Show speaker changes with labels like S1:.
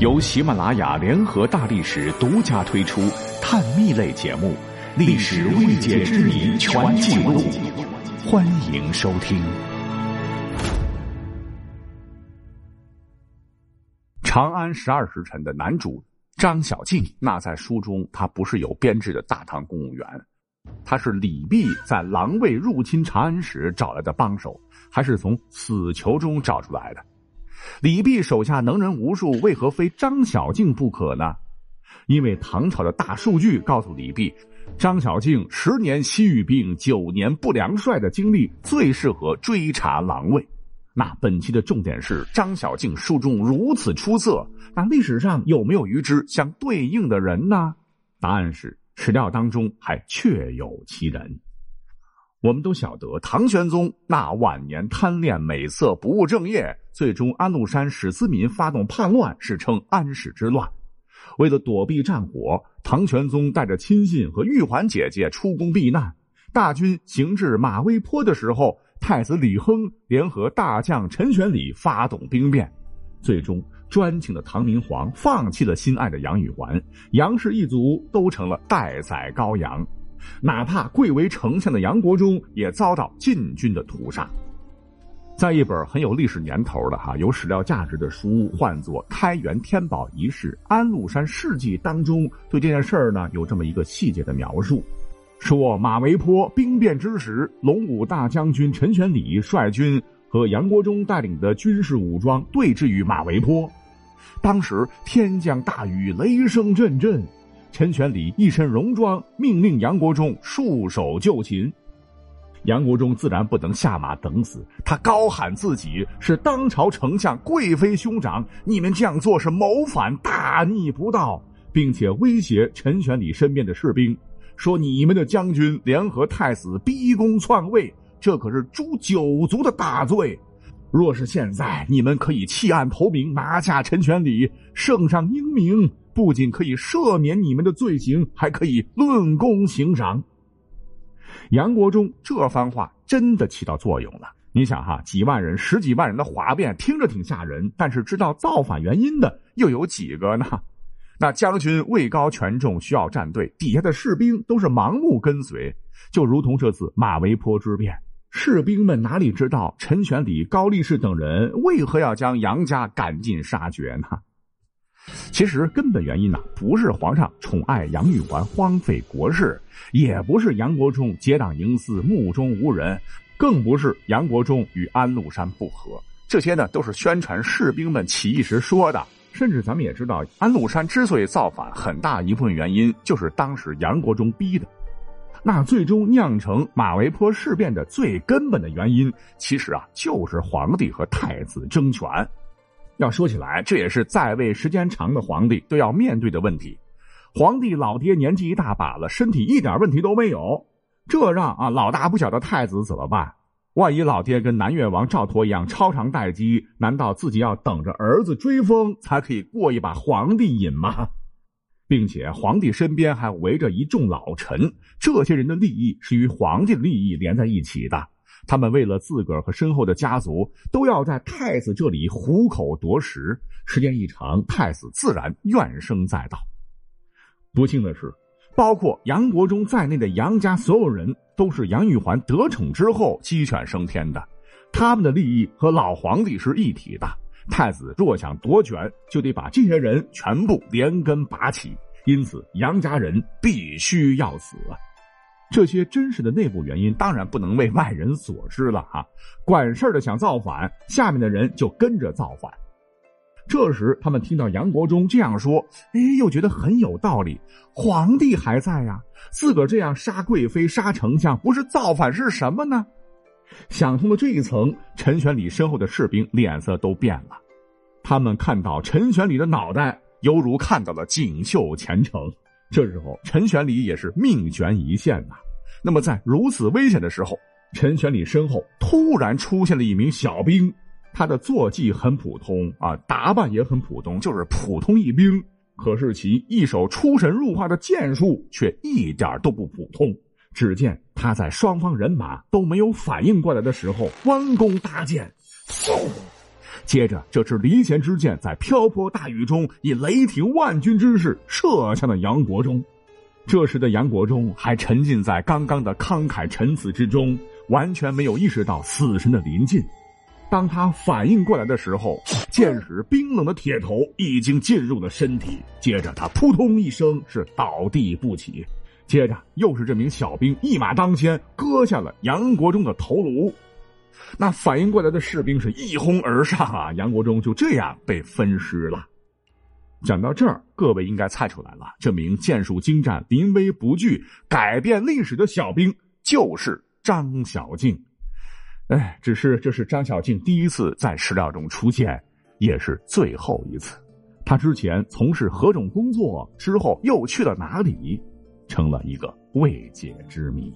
S1: 由喜马拉雅联合大历史独家推出探秘类节目《历史未解之谜全记录》，欢迎收听。长安十二时辰的男主张小敬，那在书中他不是有编制的大唐公务员，他是李泌在狼卫入侵长安时找来的帮手，还是从死囚中找出来的。李泌手下能人无数，为何非张小敬不可呢？因为唐朝的大数据告诉李泌，张小敬十年西域兵，九年不良帅的经历最适合追查狼卫。那本期的重点是张小敬书中如此出色，那历史上有没有与之相对应的人呢？答案是史料当中还确有其人。我们都晓得，唐玄宗那晚年贪恋美色，不务正业，最终安禄山史思明发动叛乱，史称安史之乱。为了躲避战火，唐玄宗带着亲信和玉环姐姐出宫避难。大军行至马嵬坡的时候，太子李亨联合大将陈玄礼发动兵变，最终专情的唐明皇放弃了心爱的杨玉环，杨氏一族都成了待宰羔羊。哪怕贵为丞相的杨国忠也遭到禁军的屠杀。在一本很有历史年头的哈有史料价值的书，唤作《开元天宝遗事安禄山事迹》当中，对这件事儿呢有这么一个细节的描述：说马嵬坡兵变之时，龙武大将军陈玄礼率军和杨国忠带领的军事武装对峙于马嵬坡，当时天降大雨，雷声阵阵。陈玄礼一身戎装，命令杨国忠束手就擒。杨国忠自然不能下马等死，他高喊自己是当朝丞相、贵妃兄长，你们这样做是谋反，大逆不道，并且威胁陈玄礼身边的士兵，说你们的将军联合太子逼宫篡位，这可是诛九族的大罪。若是现在你们可以弃暗投明，拿下陈玄礼，圣上英明。不仅可以赦免你们的罪行，还可以论功行赏。杨国忠这番话真的起到作用了。你想哈，几万人、十几万人的哗变，听着挺吓人，但是知道造反原因的又有几个呢？那将军位高权重，需要站队，底下的士兵都是盲目跟随，就如同这次马嵬坡之变，士兵们哪里知道陈玄礼、高力士等人为何要将杨家赶尽杀绝呢？其实根本原因呢，不是皇上宠爱杨玉环荒废国事，也不是杨国忠结党营私目中无人，更不是杨国忠与安禄山不和。这些呢，都是宣传士兵们起义时说的。甚至咱们也知道，安禄山之所以造反，很大一部分原因就是当时杨国忠逼的。那最终酿成马嵬坡事变的最根本的原因，其实啊，就是皇帝和太子争权。要说起来，这也是在位时间长的皇帝都要面对的问题。皇帝老爹年纪一大把了，身体一点问题都没有，这让啊老大不小的太子怎么办？万一老爹跟南越王赵佗一样超长待机，难道自己要等着儿子追封才可以过一把皇帝瘾吗？并且皇帝身边还围着一众老臣，这些人的利益是与皇帝的利益连在一起的。他们为了自个儿和身后的家族，都要在太子这里虎口夺食。时间一长，太子自然怨声载道。不幸的是，包括杨国忠在内的杨家所有人，都是杨玉环得宠之后鸡犬升天的。他们的利益和老皇帝是一体的。太子若想夺权，就得把这些人全部连根拔起。因此，杨家人必须要死。这些真实的内部原因当然不能为外人所知了哈。管事儿的想造反，下面的人就跟着造反。这时他们听到杨国忠这样说，哎，又觉得很有道理。皇帝还在呀，自个儿这样杀贵妃、杀丞相，不是造反是什么呢？想通了这一层，陈玄礼身后的士兵脸色都变了。他们看到陈玄礼的脑袋，犹如看到了锦绣前程。这时候，陈玄礼也是命悬一线呐。那么，在如此危险的时候，陈玄礼身后突然出现了一名小兵，他的坐骑很普通啊，打扮也很普通，就是普通一兵。可是其一手出神入化的剑术却一点都不普通。只见他在双方人马都没有反应过来的时候，弯弓搭箭，嗖！接着，这支离弦之箭在瓢泼大雨中以雷霆万钧之势射向了杨国忠。这时的杨国忠还沉浸在刚刚的慷慨陈词之中，完全没有意识到死神的临近。当他反应过来的时候，箭矢冰冷的铁头已经进入了身体。接着，他扑通一声是倒地不起。接着，又是这名小兵一马当先，割下了杨国忠的头颅。那反应过来的士兵是一哄而上啊，杨国忠就这样被分尸了。讲到这儿，各位应该猜出来了，这名剑术精湛、临危不惧、改变历史的小兵就是张小静。哎，只是这是张小静第一次在史料中出现，也是最后一次。他之前从事何种工作，之后又去了哪里，成了一个未解之谜。